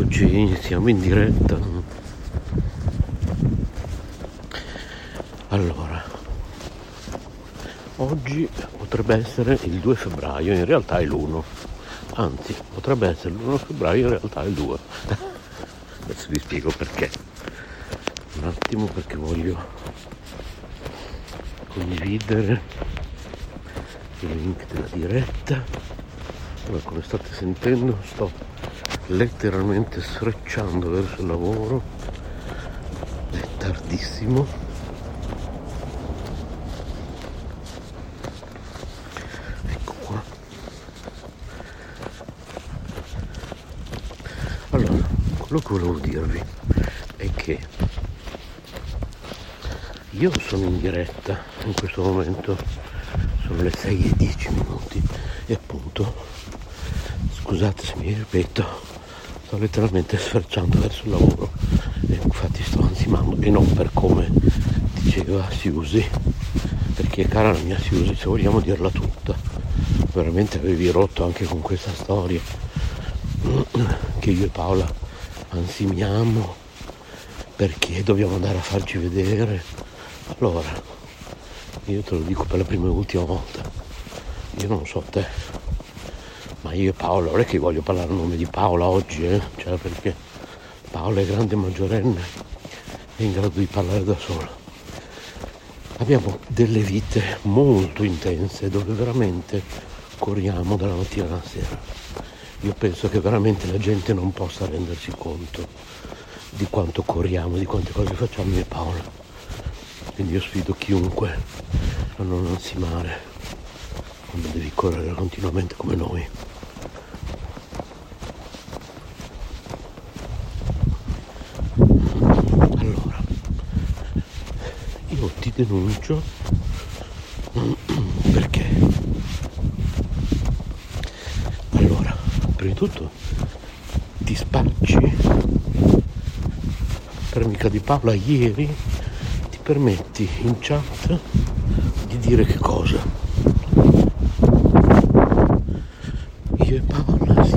Eccoci, siamo in diretta. Allora, oggi potrebbe essere il 2 febbraio, in realtà è l'1. Anzi, potrebbe essere l'1 febbraio, in realtà è il 2. Adesso vi spiego perché. Un attimo perché voglio condividere il link della diretta. Allora, come state sentendo, sto letteralmente sfrecciando verso il lavoro. È tardissimo. Ecco qua. Allora quello che volevo dirvi è che io sono in diretta in questo momento sono le 6 e 10 minuti e appunto scusate se mi ripeto sto letteralmente sferciando verso il lavoro. E infatti sto ansimando e non per come diceva Siusi perché cara la mia Siusi se vogliamo dirla tutta veramente avevi rotto anche con questa storia che io e Paola ansimiamo perché dobbiamo andare a farci vedere. Allora io te lo dico per la prima e ultima volta io non so te Paola, non è che voglio parlare a nome di Paola oggi, eh? cioè perché Paola è grande maggiorenne, è in grado di parlare da sola. Abbiamo delle vite molto intense dove veramente corriamo dalla mattina alla sera. Io penso che veramente la gente non possa rendersi conto di quanto corriamo, di quante cose facciamo io e Paola. Quindi io sfido chiunque a non ansimare quando devi correre continuamente come noi. ti denuncio. Perché? Allora prima di tutto ti spacci. Per amica di Paola ieri ti permetti in chat di dire che cosa io e Paola sì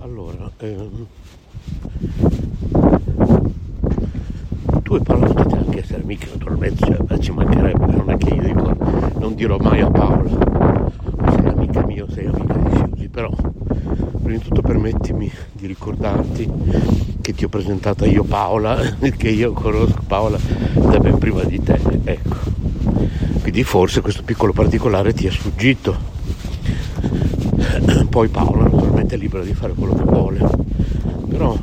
allora ehm, tu e Paola potete anche essere amiche naturalmente, cioè, ci mancherebbe, non è che io dico, non dirò mai a Paola, sei amica mia o sei amica di Siusi, però prima di tutto permettimi di ricordarti che ti ho presentata io Paola, che io conosco Paola da ben prima di te, ecco. Quindi forse questo piccolo particolare ti è sfuggito. Poi Paola naturalmente è libera di fare quello che vuole, però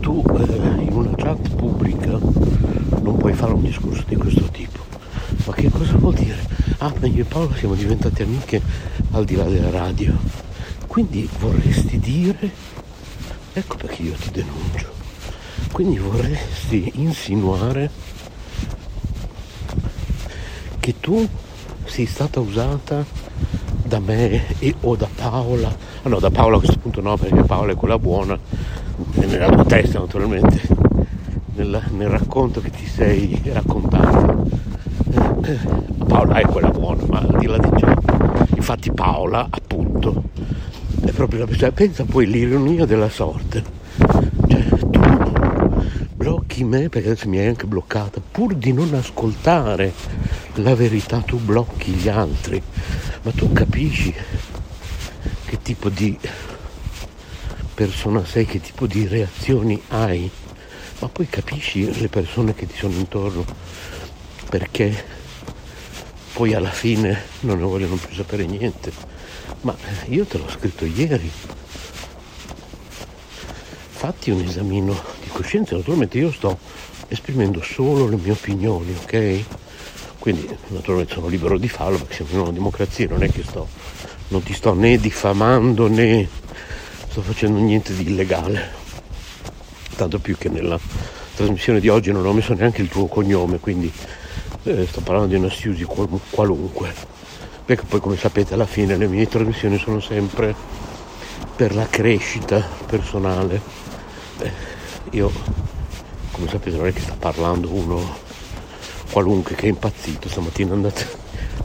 tu eh, in una chat pubblica non puoi fare un discorso di questo tipo. Ma che cosa vuol dire? Ah, ma io e Paolo siamo diventati amiche al di là della radio. Quindi vorresti dire, ecco perché io ti denuncio, quindi vorresti insinuare che tu sei stata usata da me e, o da Paola, ah no da Paola a questo punto no perché Paola è quella buona, nella tua testa naturalmente, nel, nel racconto che ti sei raccontato. Eh, Paola è quella buona, ma di là di ciò, infatti Paola appunto è proprio la persona, pensa poi l'ironia della sorte, cioè tu blocchi me perché adesso mi hai anche bloccata, pur di non ascoltare la verità tu blocchi gli altri, ma tu capisci che tipo di persona sei, che tipo di reazioni hai, ma poi capisci le persone che ti sono intorno, perché poi alla fine non ne vogliono più sapere niente. Ma io te l'ho scritto ieri. Fatti un esamino di coscienza, naturalmente io sto esprimendo solo le mie opinioni, ok? Quindi naturalmente sono libero di farlo perché siamo in una democrazia, non è che sto, non ti sto né diffamando né sto facendo niente di illegale. Tanto più che nella trasmissione di oggi non ho messo neanche il tuo cognome, quindi eh, sto parlando di una Siusi qualunque. Perché poi come sapete alla fine le mie trasmissioni sono sempre per la crescita personale. Eh, io come sapete non è che sta parlando uno qualunque che è impazzito stamattina andate,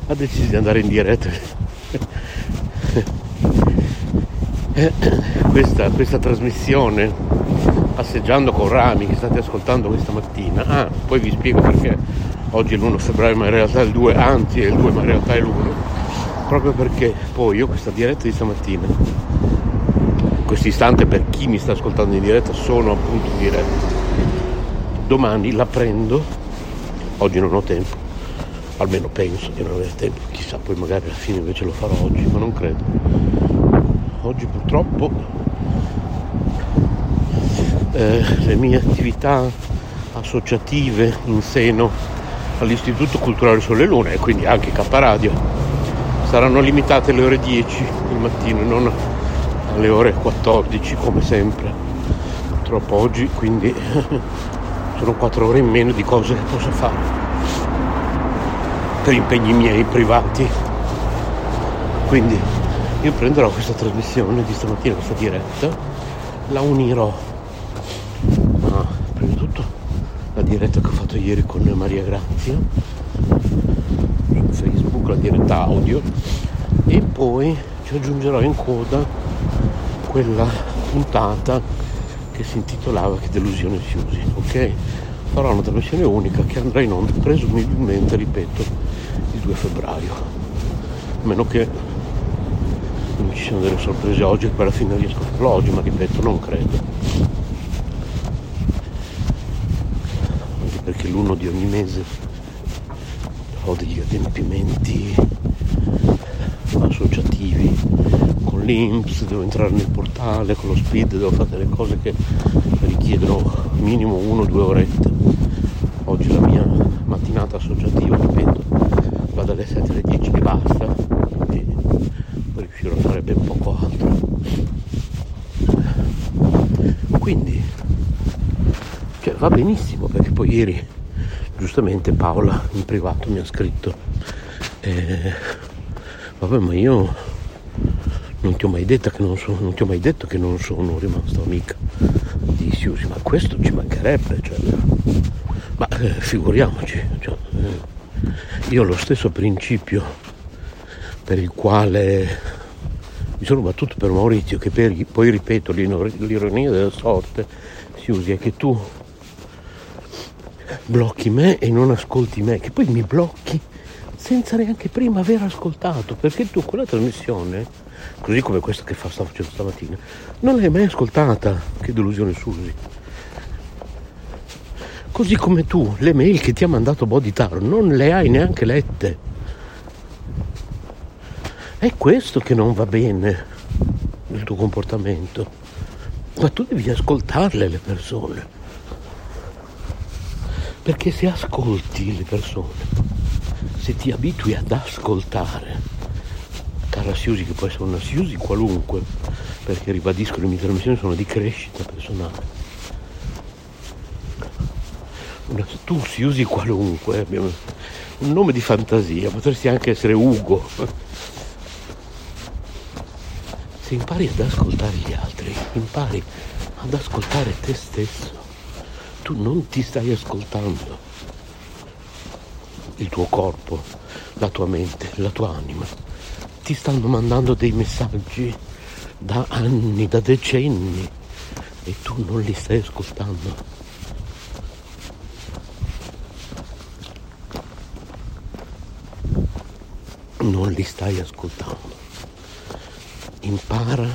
ha deciso di andare in diretta questa, questa trasmissione passeggiando con Rami che state ascoltando questa mattina. Ah poi vi spiego perché oggi è l'1 febbraio ma in realtà è il 2 anzi è il 2 ma in realtà è l'1 proprio perché poi io questa diretta di stamattina in questo istante per chi mi sta ascoltando in diretta sono appunto in diretta. Domani la prendo oggi non ho tempo almeno penso di non avere tempo chissà poi magari alla fine invece lo farò oggi ma non credo. Oggi purtroppo eh, le mie attività associative in seno all'Istituto Culturale Sole Lune e quindi anche K Radio saranno limitate alle ore 10 del mattino e non alle ore 14 come sempre purtroppo oggi quindi sono 4 ore in meno di cose che posso fare per impegni miei privati. Quindi io prenderò questa trasmissione di stamattina, questa diretta, la unirò a prima di tutto la diretta che ho fatto ieri con Maria Grazia su Facebook, la diretta audio e poi ci aggiungerò in coda quella puntata che si intitolava Che delusione si usi, ok? Farò una trasmissione unica che andrà in onda presumibilmente, ripeto, 2 febbraio. A meno che non ci siano delle sorprese oggi per alla fine riesco a farlo oggi ma ripeto non credo anche perché l'uno di ogni mese. Ho degli adempimenti associativi. Con l'Inps, devo entrare nel portale, con lo speed, devo fare delle cose che richiedono minimo uno o due orette. Oggi la mia mattinata associativa, ripeto, va dalle 7 alle 10 e basta. E riuscirò a fare ben poco altro. Quindi cioè, va benissimo perché poi ieri giustamente Paola in privato mi ha scritto eh, vabbè ma io non ti ho mai detto che non sono, non ti ho mai detto che non sono rimasto amica di Siusi ma questo ci mancherebbe cioè, ma eh, figuriamoci cioè, eh, io ho lo stesso principio per il quale mi sono battuto per Maurizio, che per, poi ripeto, l'ironia della sorte si usa è che tu blocchi me e non ascolti me, che poi mi blocchi senza neanche prima aver ascoltato, perché tu quella trasmissione, così come questa che fa, stavo facendo stamattina, non l'hai mai ascoltata, che delusione Susi. Così come tu le mail che ti ha mandato Boditaro non le hai neanche lette. È questo che non va bene nel tuo comportamento. Ma tu devi ascoltarle le persone. Perché se ascolti le persone, se ti abitui ad ascoltare, cara Siusi che può essere una Siusi qualunque, perché ribadisco le mie trasmissioni sono di crescita personale tu si usi qualunque, abbiamo un nome di fantasia, potresti anche essere Ugo. Se impari ad ascoltare gli altri, impari ad ascoltare te stesso. Tu non ti stai ascoltando il tuo corpo, la tua mente, la tua anima. Ti stanno mandando dei messaggi da anni, da decenni e tu non li stai ascoltando. non li stai ascoltando. Impara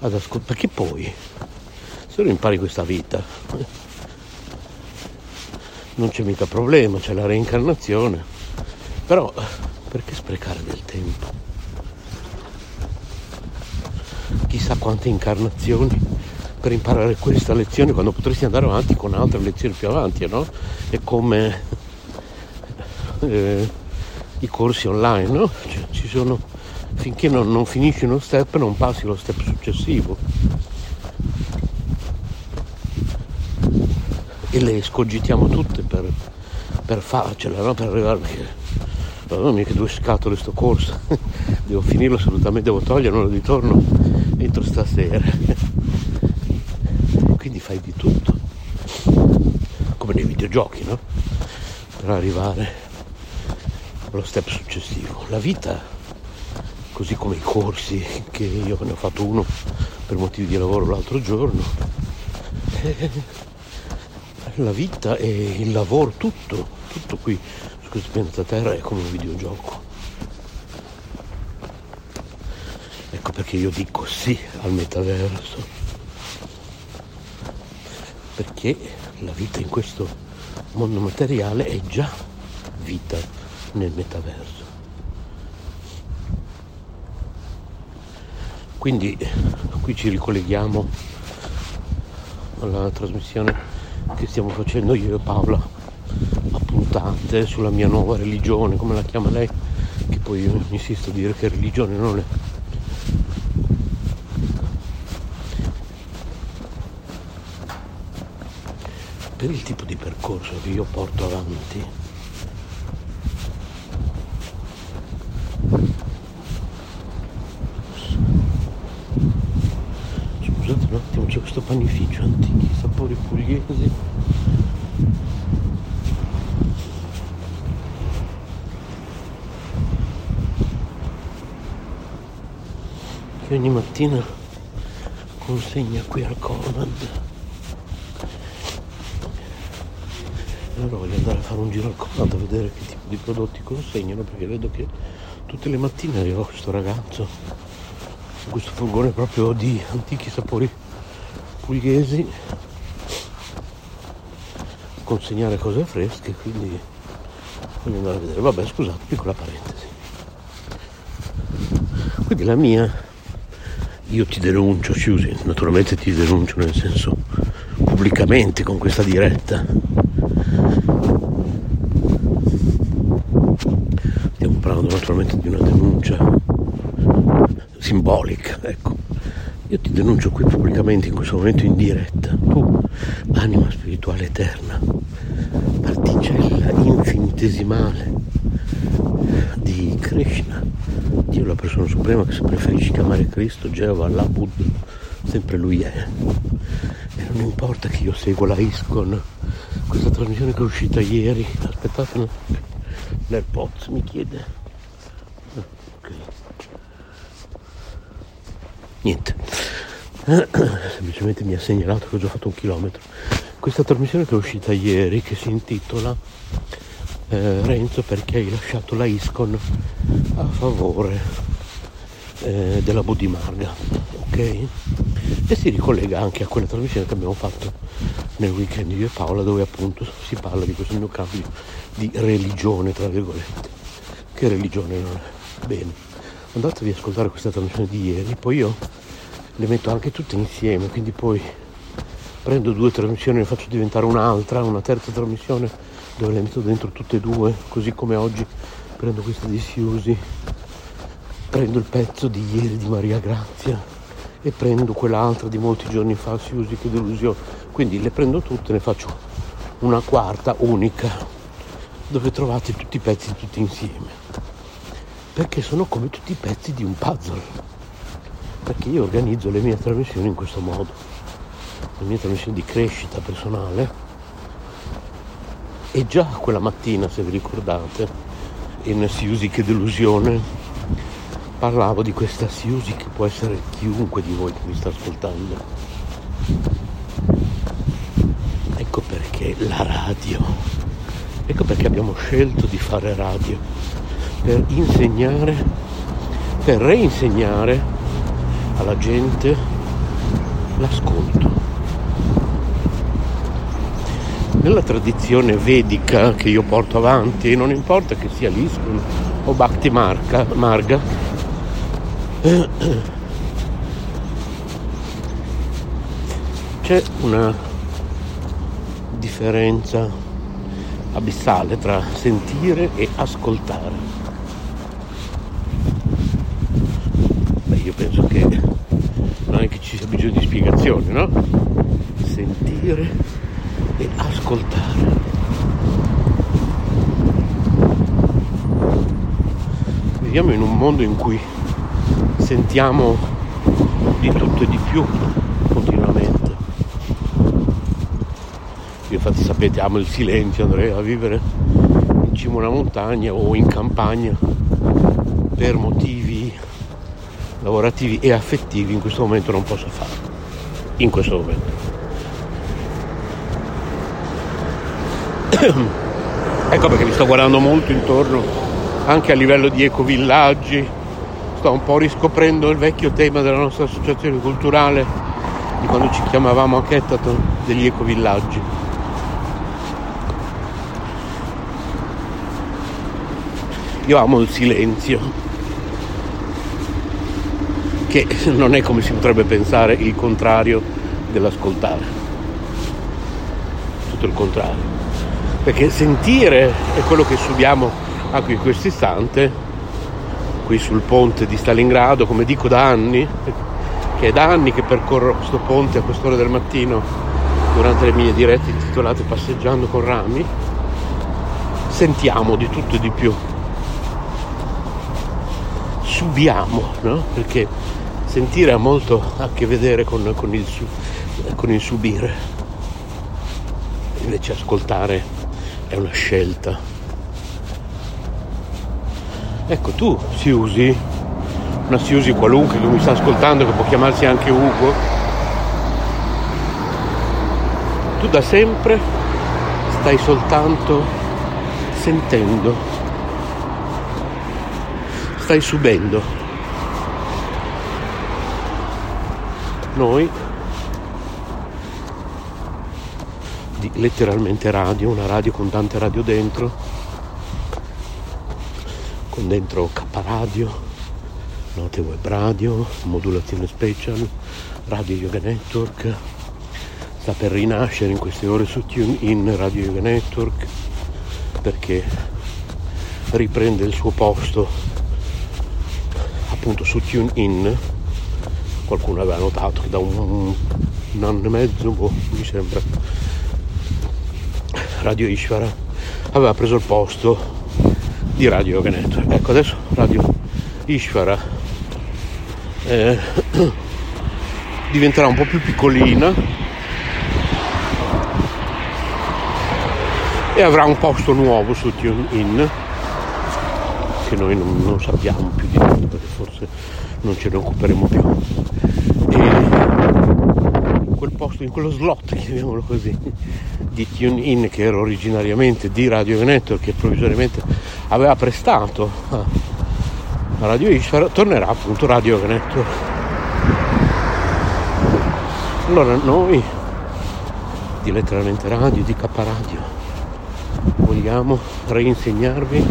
ad ascoltare, perché poi se lo impari questa vita non c'è mica problema, c'è la reincarnazione, però perché sprecare del tempo? Chissà quante incarnazioni per imparare questa lezione quando potresti andare avanti con altre lezioni più avanti, no? È come eh, i corsi online, no? Cioè, ci sono, finché non, non finisci uno step non passi lo step successivo. E le scogitiamo tutte per, per farcela, no? per arrivare. Madonna mia che due scatole sto corso, devo finirlo assolutamente, devo toglierlo di torno entro stasera. Quindi fai di tutto, come nei videogiochi, no? Per arrivare allo step successivo. La vita così come i corsi che io ne ho fatto uno per motivi di lavoro l'altro giorno. La vita e il lavoro, tutto, tutto qui su questo pianeta Terra è come un videogioco. Ecco perché io dico sì al metaverso. Perché la vita in questo mondo materiale è già vita nel metaverso. Quindi qui ci ricolleghiamo alla trasmissione che stiamo facendo io e Paola a puntate sulla mia nuova religione, come la chiama lei, che poi io insisto a dire che religione non è. Per il tipo di percorso che io porto avanti scusate un attimo c'è questo panificio antichi sapori pugliesi che ogni mattina consegna qui al Conad allora voglio andare a fare un giro al comando a vedere che tipo di prodotti consegnano perché vedo che tutte le mattine arriva questo ragazzo con questo furgone proprio di antichi sapori pugliesi. Consegnare cose fresche quindi voglio andare a vedere. Vabbè scusate piccola parentesi. Quindi la mia io ti denuncio Susi naturalmente ti denuncio nel senso pubblicamente con questa diretta Stiamo parlando naturalmente di una denuncia simbolica, ecco. Io ti denuncio qui pubblicamente in questo momento in diretta. Tu, anima spirituale eterna, particella infinitesimale di Krishna, Dio la persona suprema che se preferisci chiamare Cristo, Geova, Allah, Buddha, sempre lui è. E non importa che io segua la ISCON questa trasmissione che è uscita ieri aspettate l'AirPods mi chiede. Ah, ok. Niente. Semplicemente mi ha segnalato che ho già fatto un chilometro. Questa trasmissione che è uscita ieri che si intitola eh, Renzo perché hai lasciato la Iscon a favore eh, della Budimarga ok? E si ricollega anche a quella trasmissione che abbiamo fatto nel weekend io e Paola dove appunto si parla di questo mio cambio di religione tra virgolette. Che religione non è? Bene andatevi ad ascoltare questa trasmissione di ieri poi io le metto anche tutte insieme quindi poi prendo due trasmissioni e ne faccio diventare un'altra una terza trasmissione dove le metto dentro tutte e due così come oggi. Prendo questa di Siusi prendo il pezzo di ieri di Maria Grazia e prendo quell'altra di molti giorni fa, Siusi che delusione. Quindi le prendo tutte ne faccio una quarta unica dove trovate tutti i pezzi tutti insieme. Perché sono come tutti i pezzi di un puzzle. Perché io organizzo le mie trasmissioni in questo modo. Le mie trasmissioni di crescita personale e già quella mattina se vi ricordate in Siusi che delusione parlavo di questa Siusi che può essere chiunque di voi che mi sta ascoltando perché la radio. Ecco perché abbiamo scelto di fare radio, per insegnare, per reinsegnare alla gente l'ascolto. Nella tradizione vedica che io porto avanti, non importa che sia l'Iskon o Bhakti Marga, Marga c'è una differenza abissale tra sentire e ascoltare. Beh, io penso che non è che ci sia bisogno di spiegazioni, no? Sentire e ascoltare. Viviamo in un mondo in cui sentiamo di tutto e di più Io infatti sapete amo il silenzio, andrei a vivere in cima a una montagna o in campagna per motivi lavorativi e affettivi in questo momento non posso fare. In questo momento. ecco perché mi sto guardando molto intorno anche a livello di ecovillaggi. Sto un po' riscoprendo il vecchio tema della nostra associazione culturale di quando ci chiamavamo a Kettaton degli ecovillaggi. Io amo il silenzio, che non è come si potrebbe pensare il contrario dell'ascoltare. Tutto il contrario. Perché sentire è quello che subiamo anche in questo istante, qui sul ponte di Stalingrado, come dico da anni, che è da anni che percorro questo ponte a quest'ora del mattino durante le mie dirette intitolate Passeggiando con rami, sentiamo di tutto e di più. Subiamo, no? perché sentire ha molto a che vedere con, con, il, con il subire, invece ascoltare è una scelta. Ecco, tu si usi, una si usi qualunque che mi sta ascoltando, che può chiamarsi anche Ugo, tu da sempre stai soltanto sentendo stai subendo. Noi letteralmente radio, una radio con tante radio dentro, con dentro K Radio, Note Web Radio, modulazione special, Radio Yoga Network, sta per rinascere in queste ore su TuneIn Radio Yoga Network perché riprende il suo posto appunto su TuneIn qualcuno aveva notato che da un, un anno e mezzo boh, mi sembra Radio Ishvara aveva preso il posto di Radio Network ecco adesso Radio Ishvara eh, diventerà un po' più piccolina e avrà un posto nuovo su TuneIn che noi non, non sappiamo più di tanto perché forse non ce ne occuperemo più. In quel posto, in quello slot, chiamiamolo così, di TuneIn che era originariamente di Radio Network che provvisoriamente aveva prestato a Radio Ishvara, tornerà appunto Radio Network. Allora noi di letteralmente radio, di K Radio, vogliamo reinsegnarvi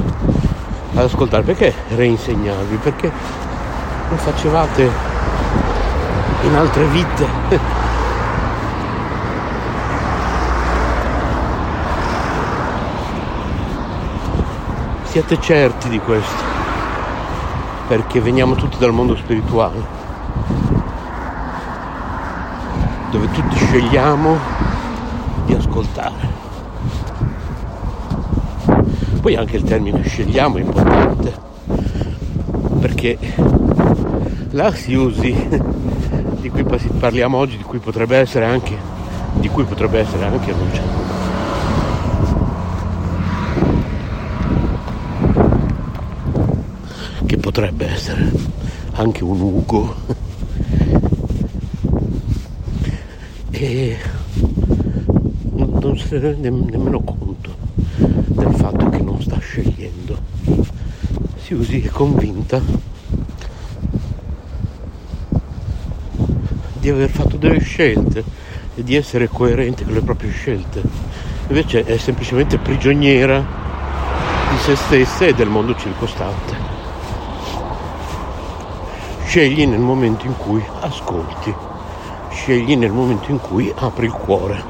ad ascoltare. Perché reinsegnarvi? Perché lo facevate in altre vite. Siate certi di questo, perché veniamo tutti dal mondo spirituale, dove tutti scegliamo di ascoltare. Poi anche il termine scegliamo è importante, perché la usi di cui parliamo oggi, di cui potrebbe essere anche, di cui potrebbe essere anche. Che potrebbe essere anche un Ugo. E non ne rende nemmeno conto del fatto che non sta scegliendo. Siusi è convinta di aver fatto delle scelte e di essere coerente con le proprie scelte. Invece è semplicemente prigioniera di se stessa e del mondo circostante. Scegli nel momento in cui ascolti, scegli nel momento in cui apri il cuore.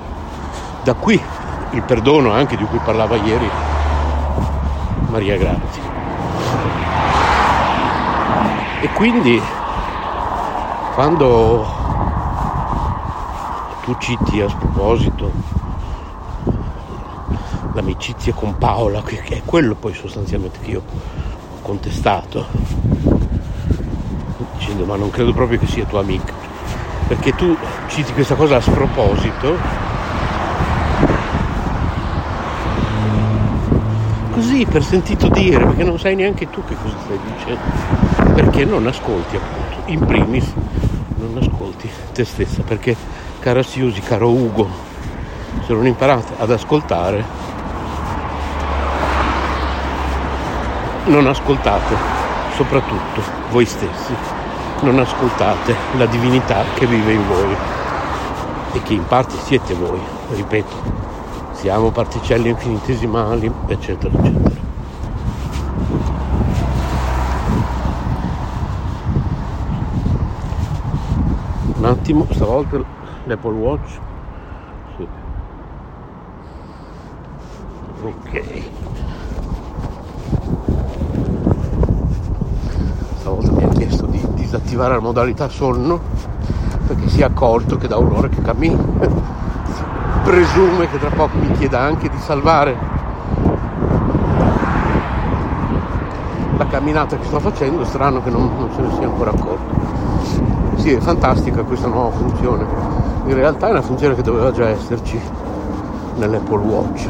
Da qui il perdono anche di cui parlava ieri Maria Grazia. E quindi quando tu citi a sproposito l'amicizia con Paola, che è quello poi sostanzialmente che io ho contestato, dicendo ma non credo proprio che sia tua amica, perché tu citi questa cosa a sproposito. Così per sentito dire, perché non sai neanche tu che cosa stai dicendo, perché non ascolti appunto. in primis non ascolti te stessa. Perché cara Siusi, caro Ugo, se non imparate ad ascoltare, non ascoltate soprattutto voi stessi, non ascoltate la divinità che vive in voi e che in parte siete voi, ripeto, siamo particelle infinitesimali, eccetera, eccetera. Un attimo, stavolta l'Apple Watch. Sì. Ok. Stavolta mi ha chiesto di disattivare la modalità sonno perché si è accorto che da un'ora che cammino presume che tra poco mi chieda anche di salvare la camminata che sto facendo, strano che non, non se ne sia ancora accorto. Sì, è fantastica questa nuova funzione. In realtà è una funzione che doveva già esserci nell'Apple Watch,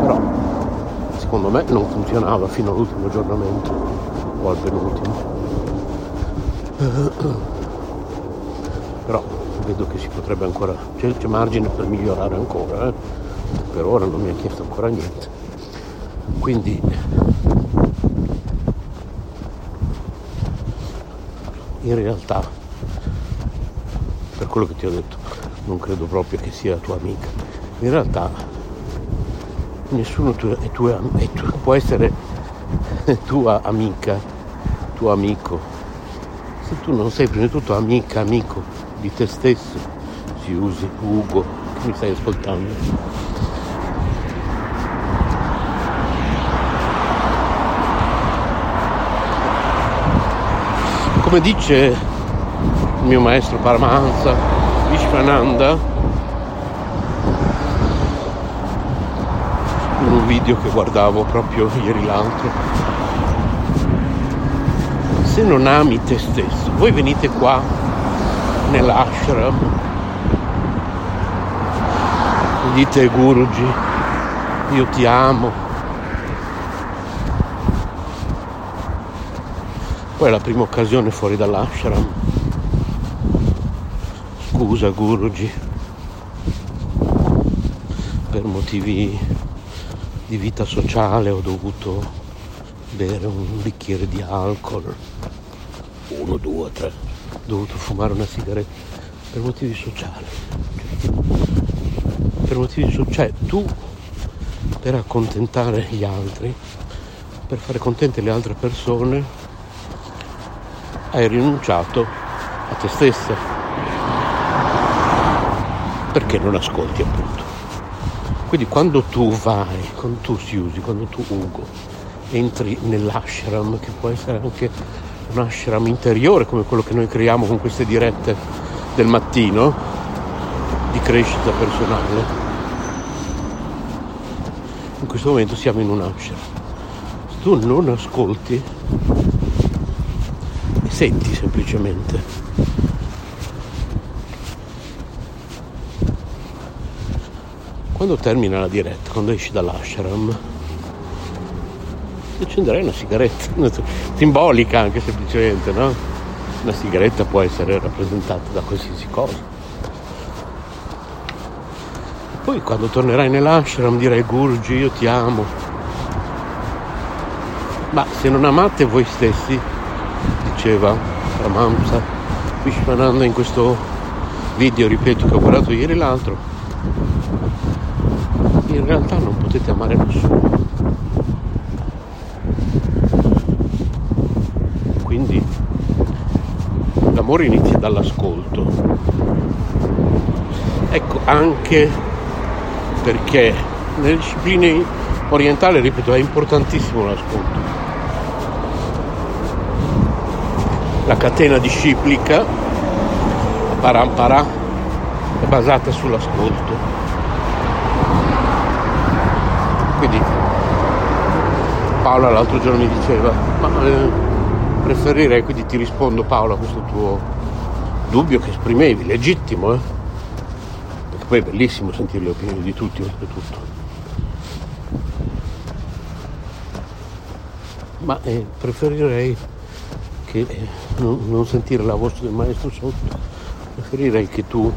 però secondo me non funzionava fino all'ultimo aggiornamento o al penultimo. Però vedo che si potrebbe ancora, c'è, c'è margine per migliorare ancora, eh? per ora non mi ha chiesto ancora niente. Quindi in realtà per quello che ti ho detto non credo proprio che sia tua amica in realtà nessuno è tua, è tua, può essere tua amica tuo amico se tu non sei prima di tutto amica amico di te stesso si usi Ugo che mi stai ascoltando. Come dice il mio maestro Paramahansa Vishwananda in un video che guardavo proprio ieri l'altro se non ami te stesso. Voi venite qua nell'ashram. Dite Guruji io ti amo. Poi la prima occasione fuori dall'ashram. Scusa Guruji, per motivi di vita sociale ho dovuto bere un bicchiere di alcol, uno, due, tre, ho dovuto fumare una sigaretta per motivi sociali. Per motivi sociali, cioè tu per accontentare gli altri, per fare contente le altre persone, hai rinunciato a te stessa. Perché non ascolti appunto. Quindi quando tu vai, quando tu si usi, quando tu Ugo, entri nell'ashram, che può essere anche un ashram interiore come quello che noi creiamo con queste dirette del mattino di crescita personale. In questo momento siamo in un ashram. Se tu non ascolti, senti semplicemente. Quando termina la diretta, quando esci dall'ashram, ti accenderai una sigaretta, simbolica anche semplicemente, no? Una sigaretta può essere rappresentata da qualsiasi cosa. Poi quando tornerai nell'ashram dirai Gurgi, io ti amo. Ma se non amate voi stessi, diceva Ramamsa Vishwananda in questo video, ripeto, che ho guardato ieri l'altro, in realtà non potete amare nessuno. Quindi l'amore inizia dall'ascolto. Ecco, anche perché nelle discipline orientali, ripeto, è importantissimo l'ascolto la catena disciplica, la parampara, è basata sull'ascolto. Quindi Paola l'altro giorno mi diceva, ma eh, preferirei, quindi ti rispondo Paola a questo tuo dubbio che esprimevi, legittimo, eh? perché poi è bellissimo sentire le opinioni di tutti oltretutto. Ma eh, preferirei che non, non sentire la voce del maestro sotto, preferirei che tu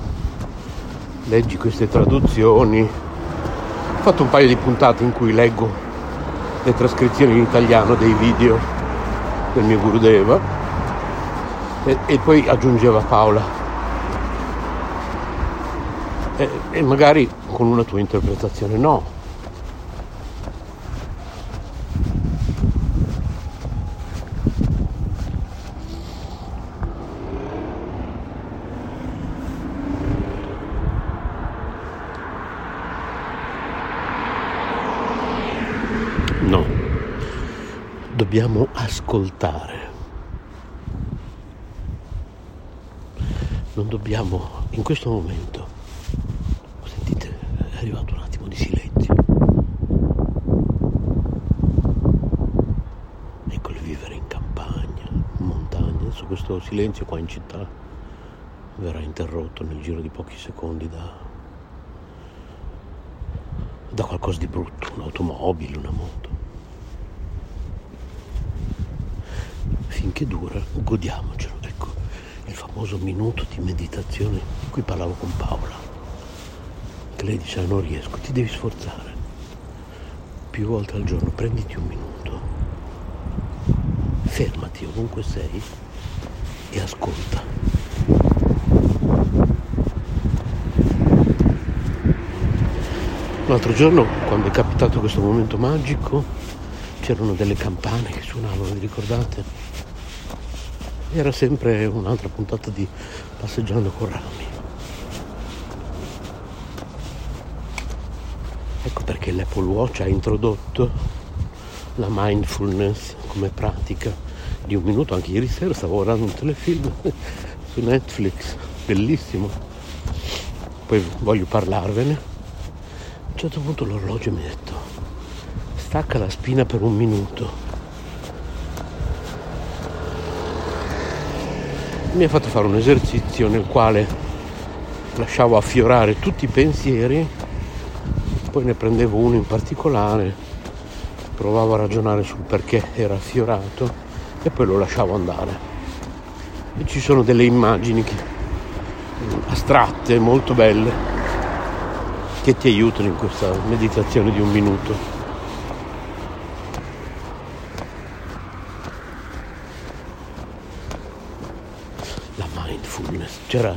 leggi queste traduzioni. Ho fatto un paio di puntate in cui leggo le trascrizioni in italiano dei video del mio Gurudeva e, e poi aggiungeva Paola. E, e magari con una tua interpretazione no, dobbiamo ascoltare. Non dobbiamo, in questo momento, sentite, è arrivato un attimo di silenzio. Eccole vivere in campagna, in montagna. Adesso questo silenzio qua in città verrà interrotto nel giro di pochi secondi da, da qualcosa di brutto, un'automobile, una moto. Finché dura, godiamocelo. Ecco, il famoso minuto di meditazione di cui parlavo con Paola. Che lei dice, ah, non riesco, ti devi sforzare. Più volte al giorno prenditi un minuto, fermati ovunque sei e ascolta. L'altro giorno, quando è capitato questo momento magico, c'erano delle campane che suonavano, vi ricordate? Era sempre un'altra puntata di Passeggiando con Rami. Ecco perché l'Apple Watch ha introdotto la mindfulness come pratica di un minuto. Anche ieri sera stavo guardando un telefilm su Netflix, bellissimo. Poi voglio parlarvene. A un certo punto l'orologio mi ha detto stacca la spina per un minuto mi ha fatto fare un esercizio nel quale lasciavo affiorare tutti i pensieri, poi ne prendevo uno in particolare, provavo a ragionare sul perché era affiorato e poi lo lasciavo andare. E ci sono delle immagini che, astratte, molto belle, che ti aiutano in questa meditazione di un minuto. C'era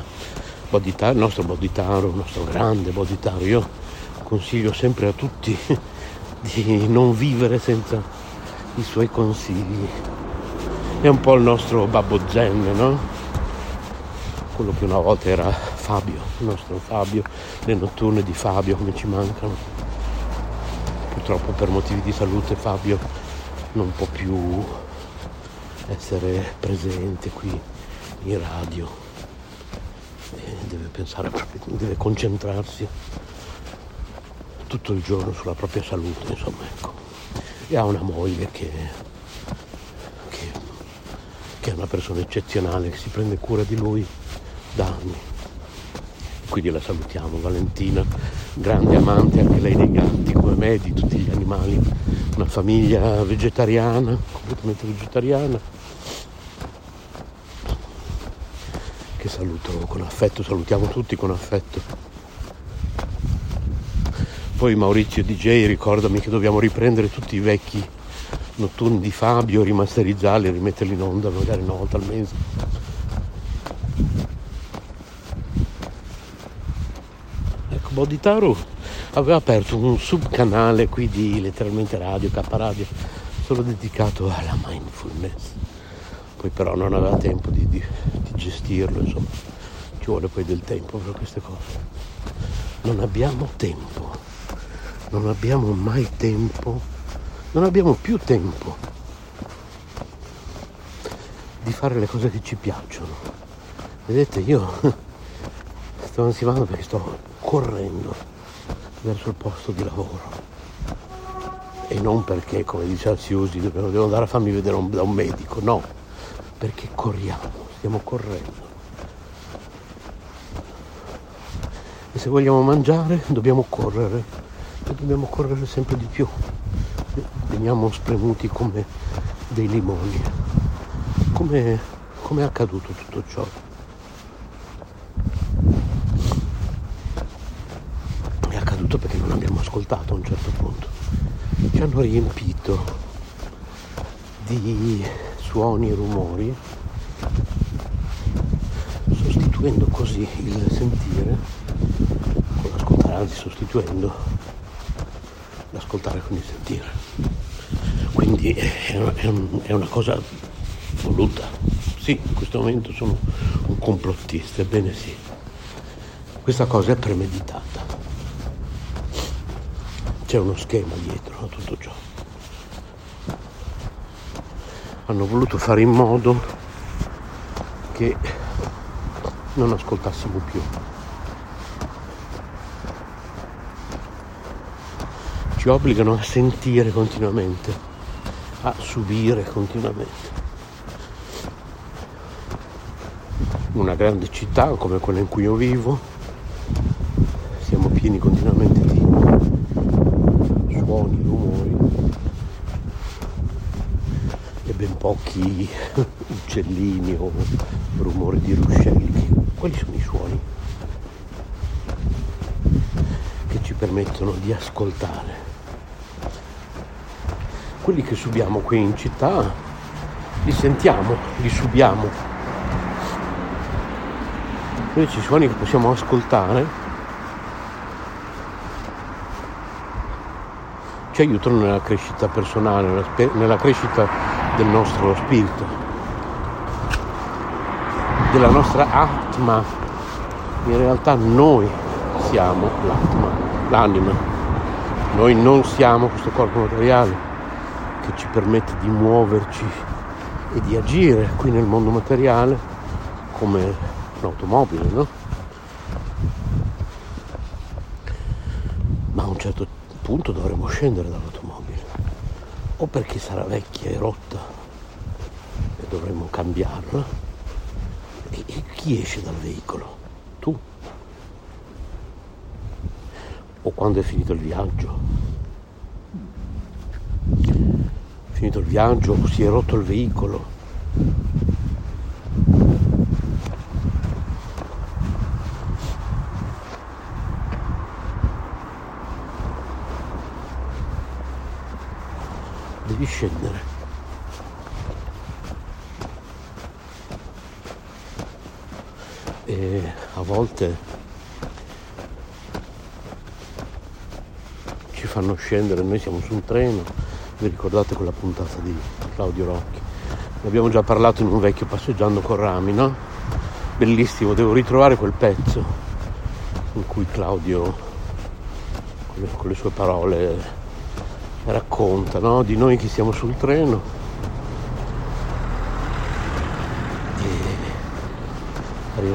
Boditaro, il nostro Boditaro, il nostro grande Boditaro. Io consiglio sempre a tutti di non vivere senza i suoi consigli. È un po' il nostro babbo zen, no? Quello che una volta era Fabio, il nostro Fabio, le notturne di Fabio come ci mancano. Purtroppo per motivi di salute Fabio non può più essere presente qui in radio pensare, deve concentrarsi tutto il giorno sulla propria salute, insomma, ecco. E ha una moglie che, che, che è una persona eccezionale, che si prende cura di lui da anni. Quindi la salutiamo, Valentina, grande amante anche lei dei gatti come me, di tutti gli animali, una famiglia vegetariana, completamente vegetariana che saluto con affetto, salutiamo tutti con affetto. Poi Maurizio DJ ricordami che dobbiamo riprendere tutti i vecchi notturni di Fabio, rimasterizzarli rimetterli in onda magari una volta al mese. Ecco, Boditaro aveva aperto un subcanale qui di letteralmente radio, K Radio, solo dedicato alla mindfulness poi però non aveva tempo di, di, di gestirlo, insomma, ci vuole poi del tempo per queste cose. Non abbiamo tempo, non abbiamo mai tempo, non abbiamo più tempo di fare le cose che ci piacciono. Vedete, io sto ansimando perché sto correndo verso il posto di lavoro. E non perché, come dice Alciusi, devo andare a farmi vedere un, da un medico, no perché corriamo, stiamo correndo. E se vogliamo mangiare dobbiamo correre e dobbiamo correre sempre di più. Veniamo spremuti come dei limoni, come, come è accaduto tutto ciò? È accaduto perché non abbiamo ascoltato a un certo punto. Ci hanno riempito di suoni rumori, sostituendo così il sentire con l'ascoltare, anzi sostituendo l'ascoltare con il sentire. Quindi è una, è una cosa voluta. Sì, in questo momento sono un complottista, ebbene sì. Questa cosa è premeditata. C'è uno schema dietro a tutto ciò. Hanno voluto fare in modo che non ascoltassimo più. Ci obbligano a sentire continuamente, a subire continuamente. una grande città come quella in cui io vivo, siamo pieni continuamente di suoni, rumori e pochi uccellini o rumori di ruscelli. Quali sono i suoni che ci permettono di ascoltare? Quelli che subiamo qui in città li sentiamo, li subiamo invece i suoni che possiamo ascoltare ci aiutano nella crescita personale, nella crescita del nostro spirito, della nostra atma. In realtà noi siamo l'atma, l'anima. Noi non siamo questo corpo materiale che ci permette di muoverci e di agire qui nel mondo materiale come un'automobile, no? Ma a un certo punto dovremo scendere dall'automobile, o perché sarà vecchia e rotta dovremo cambiarla. E, e chi esce dal veicolo? Tu? O quando è finito il viaggio? Finito il viaggio, si è rotto il veicolo, devi scendere. E a volte ci fanno scendere, noi siamo su un treno, vi ricordate quella puntata di Claudio Rocchi? Ne abbiamo già parlato in un vecchio passeggiando con rami, no? Bellissimo, devo ritrovare quel pezzo in cui Claudio con le sue parole racconta no? di noi che siamo sul treno.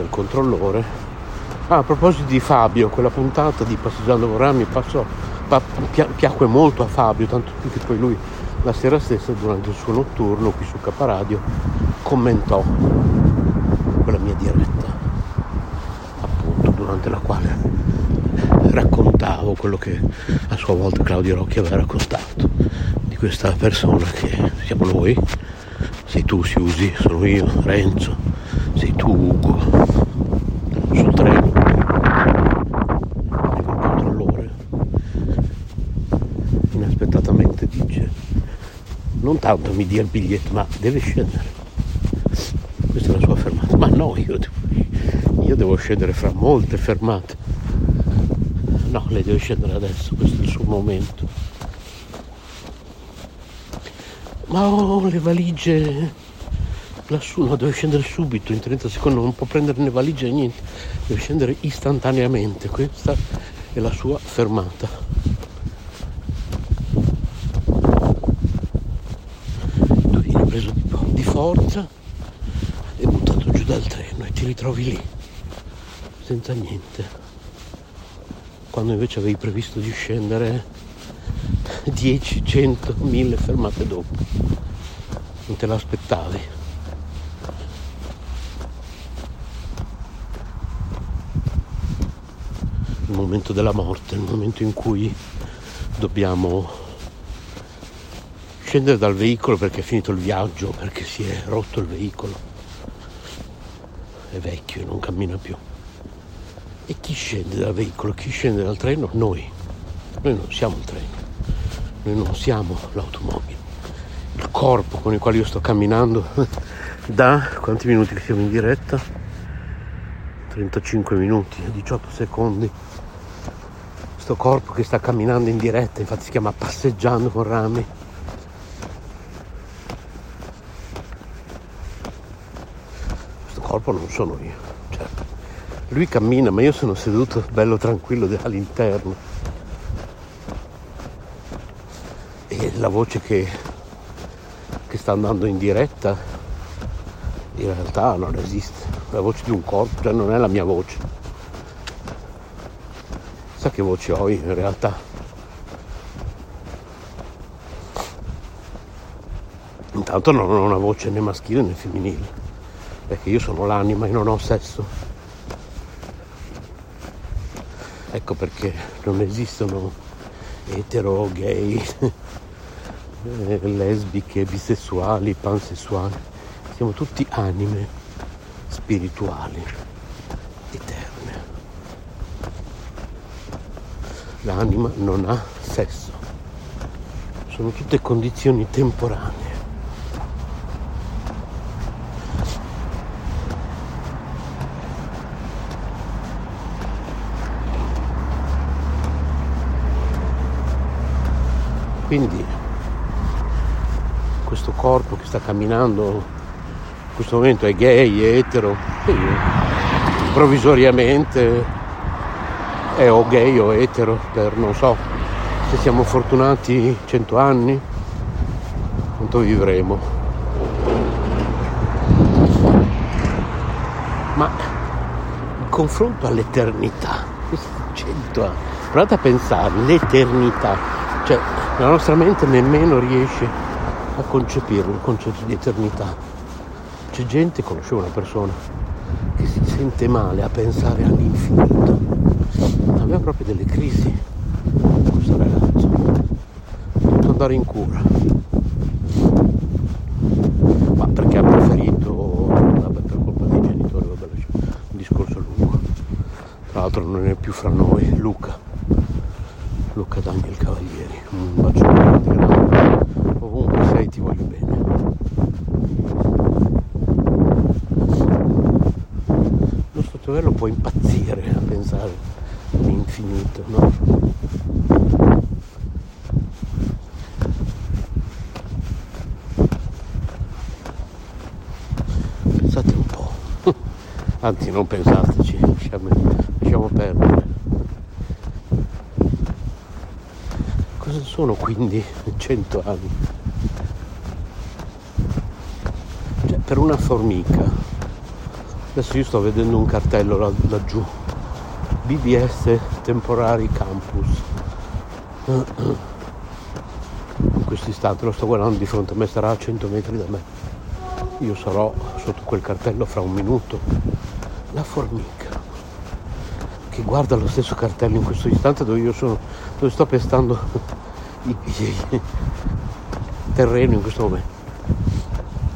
Il controllore. Ah, a proposito di Fabio, quella puntata di Passeggiando con Rami passò, pa, piacque molto a Fabio, tanto più che poi lui la sera stessa durante il suo notturno qui su Caparadio commentò quella mia diretta, appunto durante la quale raccontavo quello che a sua volta Claudio Rocchi aveva raccontato di questa persona che siamo noi, sei tu Siusi, sono io, Renzo, sei tu Ugo, sul treno, il controllore inaspettatamente dice non tanto mi dia il biglietto ma deve scendere. Questa è la sua fermata. Ma no, io devo, io devo scendere fra molte fermate No, lei deve scendere adesso, questo è il suo momento. Ma ho le valigie lassù, no, deve scendere subito, in 30 secondi non può prendere né valigie né niente, deve scendere istantaneamente, questa è la sua fermata. Tu vieni preso di, di forza e buttato giù dal treno e ti ritrovi lì, senza niente quando invece avevi previsto di scendere 10, 100, 1000 fermate dopo. Non te l'aspettavi. Momento della morte, il momento in cui dobbiamo scendere dal veicolo perché è finito il viaggio, perché si è rotto il veicolo, è vecchio e non cammina più. E chi scende dal veicolo, chi scende dal treno? Noi. Noi non siamo il treno, noi non siamo l'automobile. Il corpo con il quale io sto camminando da quanti minuti che siamo in diretta? 35 minuti, 18 secondi. Questo corpo che sta camminando in diretta, infatti si chiama passeggiando con rami. Questo corpo non sono io, certo. Lui cammina, ma io sono seduto bello tranquillo all'interno. E la voce che, che sta andando in diretta in realtà non esiste. La voce di un corpo, cioè non è la mia voce. Sa che voce ho io in realtà? Intanto non ho una voce né maschile né femminile, perché io sono l'anima e non ho sesso. Ecco perché non esistono etero, gay, lesbiche, bisessuali, pansessuali. Siamo tutti anime spirituali, L'anima non ha sesso. Sono tutte condizioni temporanee. Quindi questo corpo che sta camminando in questo momento è gay, è etero, quindi provvisoriamente è o gay o etero per non so se siamo fortunati 100 anni, quanto vivremo. Ma in confronto all'eternità, 100 anni, provate a pensare, l'eternità, cioè la nostra mente nemmeno riesce a concepirlo, il concetto di eternità. C'è gente, conoscevo una persona, che si sente male a pensare all'infinito. Aveva proprio delle crisi questo ragazzo. Dovuto andare in cura. Ma perché ha preferito, vabbè, per colpa dei genitori, vabbè, un discorso lungo. Tra l'altro non è più fra noi, Luca. Luca Daniel Cavalieri. Un bacio grande, grande. Ovunque sei ti voglio bene. Lo sottoverlo può impazzire a pensare all'infinito, no? Pensate un po'. Anzi non pensateci, lasciamo, lasciamo perdere. Cosa sono quindi 100 anni? Cioè, per una formica, adesso io sto vedendo un cartello laggiù, BBS Temporari Campus. In questo istante lo sto guardando di fronte a me, sarà a 100 metri da me. Io sarò sotto quel cartello fra un minuto. La formica che guarda lo stesso cartello in questo istante dove io sono, dove sto pestando il terreno in questo momento.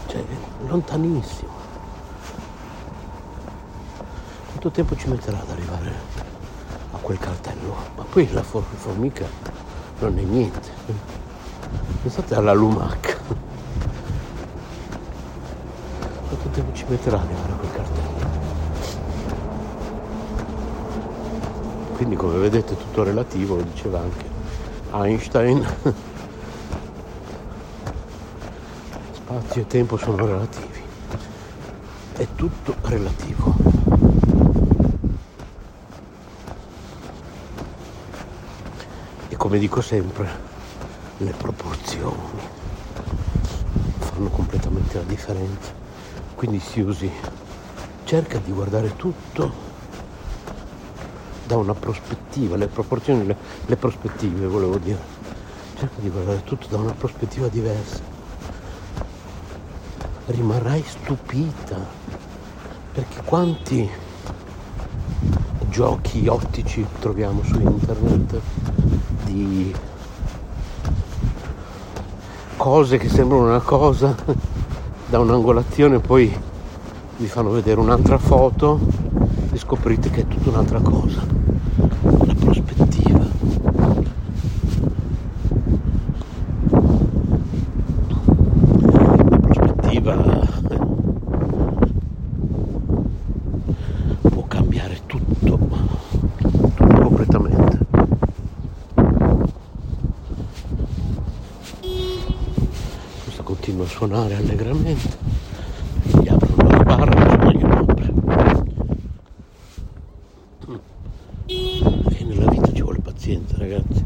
Cioè, lontanissimo. Quanto tempo ci metterà ad arrivare a quel cartello? Ma poi la for- formica non è niente. Pensate alla lumaca. Quanto tempo ci metterà ad arrivare a quel cartello? Quindi come vedete tutto relativo, lo diceva anche Einstein. Spazio e tempo sono relativi. È tutto relativo. Come dico sempre, le proporzioni fanno completamente la differenza. Quindi si usi, cerca di guardare tutto da una prospettiva, le proporzioni, le, le prospettive volevo dire. Cerca di guardare tutto da una prospettiva diversa. Rimarrai stupita perché quanti giochi ottici troviamo su internet di cose che sembrano una cosa da un'angolazione poi vi fanno vedere un'altra foto e scoprite che è tutta un'altra cosa la prospettiva la prospettiva può cambiare tutto tutto completamente questa continua a suonare allegramente. Gli aprono la barra nessuno glielo apre e nella vita ci vuole pazienza ragazzi.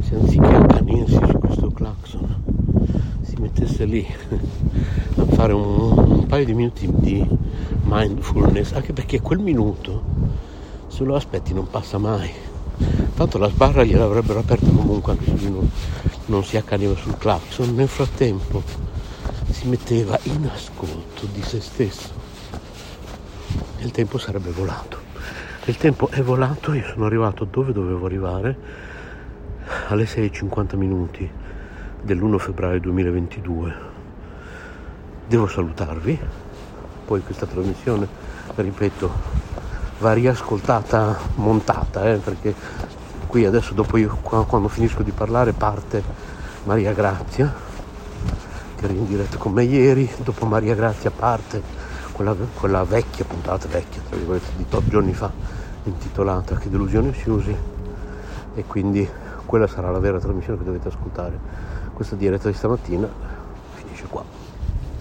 Se anziché accanirsi su questo clacson si mettesse lì a fare un, un paio di minuti di mindfulness anche perché quel minuto se lo aspetti non passa mai. Tanto la sbarra gliel'avrebbero aperta comunque anche se lui non, non si accaniva sul clacson nel frattempo si metteva in ascolto di se stesso. E il tempo sarebbe volato. Il tempo è volato io sono arrivato dove dovevo arrivare alle 6.50 minuti dell'1 febbraio 2022 devo salutarvi. Poi questa trasmissione ripeto va riascoltata montata eh, perché qui adesso dopo io quando finisco di parlare parte Maria Grazia che era in diretta con me ieri dopo Maria Grazia parte quella, quella vecchia puntata vecchia tra virgolette di tot giorni fa intitolata che delusione si usi? E quindi quella sarà la vera trasmissione che dovete ascoltare. Questa diretta di stamattina finisce qua.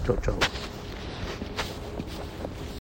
Ciao ciao